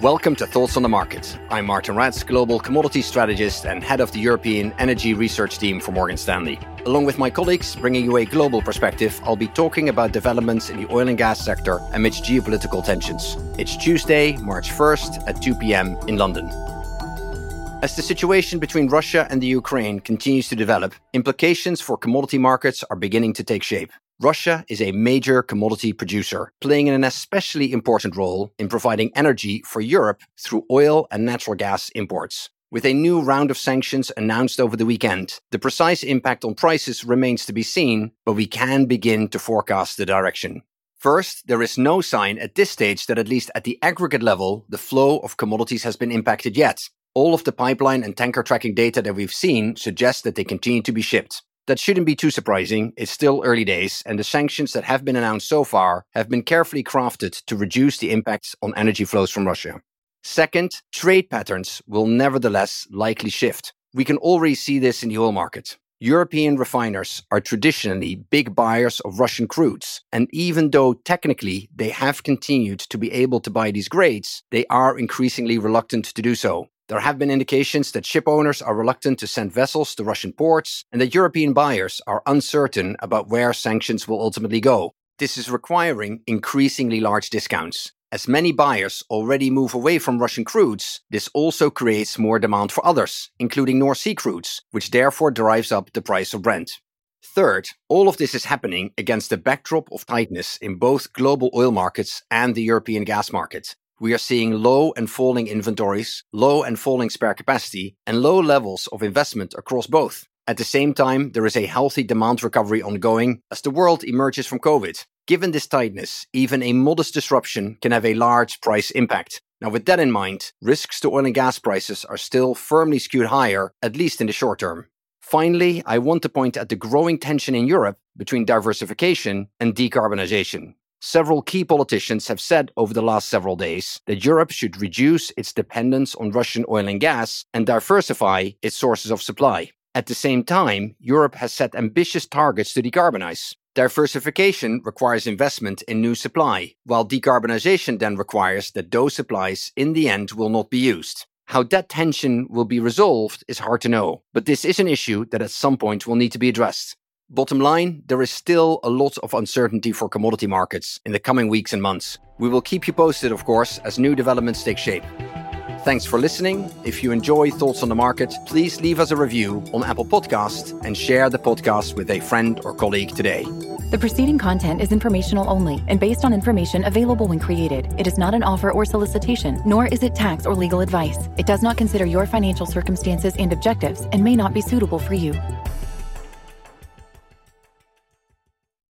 Welcome to Thoughts on the Market. I'm Martijn Rats, Global Commodity Strategist and Head of the European Energy Research Team for Morgan Stanley. Along with my colleagues, bringing you a global perspective, I'll be talking about developments in the oil and gas sector amidst geopolitical tensions. It's Tuesday, March 1st at 2 p.m. in London. As the situation between Russia and the Ukraine continues to develop, implications for commodity markets are beginning to take shape. Russia is a major commodity producer, playing an especially important role in providing energy for Europe through oil and natural gas imports. With a new round of sanctions announced over the weekend, the precise impact on prices remains to be seen, but we can begin to forecast the direction. First, there is no sign at this stage that, at least at the aggregate level, the flow of commodities has been impacted yet. All of the pipeline and tanker tracking data that we've seen suggests that they continue to be shipped. That shouldn't be too surprising. It's still early days, and the sanctions that have been announced so far have been carefully crafted to reduce the impacts on energy flows from Russia. Second, trade patterns will nevertheless likely shift. We can already see this in the oil market. European refiners are traditionally big buyers of Russian crudes, and even though technically they have continued to be able to buy these grades, they are increasingly reluctant to do so. There have been indications that ship owners are reluctant to send vessels to Russian ports and that European buyers are uncertain about where sanctions will ultimately go. This is requiring increasingly large discounts. As many buyers already move away from Russian crudes, this also creates more demand for others, including North Sea crudes, which therefore drives up the price of Brent. Third, all of this is happening against the backdrop of tightness in both global oil markets and the European gas market we are seeing low and falling inventories, low and falling spare capacity, and low levels of investment across both. At the same time, there is a healthy demand recovery ongoing as the world emerges from COVID. Given this tightness, even a modest disruption can have a large price impact. Now, with that in mind, risks to oil and gas prices are still firmly skewed higher, at least in the short term. Finally, I want to point at the growing tension in Europe between diversification and decarbonization. Several key politicians have said over the last several days that Europe should reduce its dependence on Russian oil and gas and diversify its sources of supply. At the same time, Europe has set ambitious targets to decarbonize. Diversification requires investment in new supply, while decarbonization then requires that those supplies in the end will not be used. How that tension will be resolved is hard to know, but this is an issue that at some point will need to be addressed. Bottom line, there is still a lot of uncertainty for commodity markets in the coming weeks and months. We will keep you posted, of course, as new developments take shape. Thanks for listening. If you enjoy Thoughts on the Market, please leave us a review on Apple Podcast and share the podcast with a friend or colleague today. The preceding content is informational only and based on information available when created. It is not an offer or solicitation, nor is it tax or legal advice. It does not consider your financial circumstances and objectives and may not be suitable for you.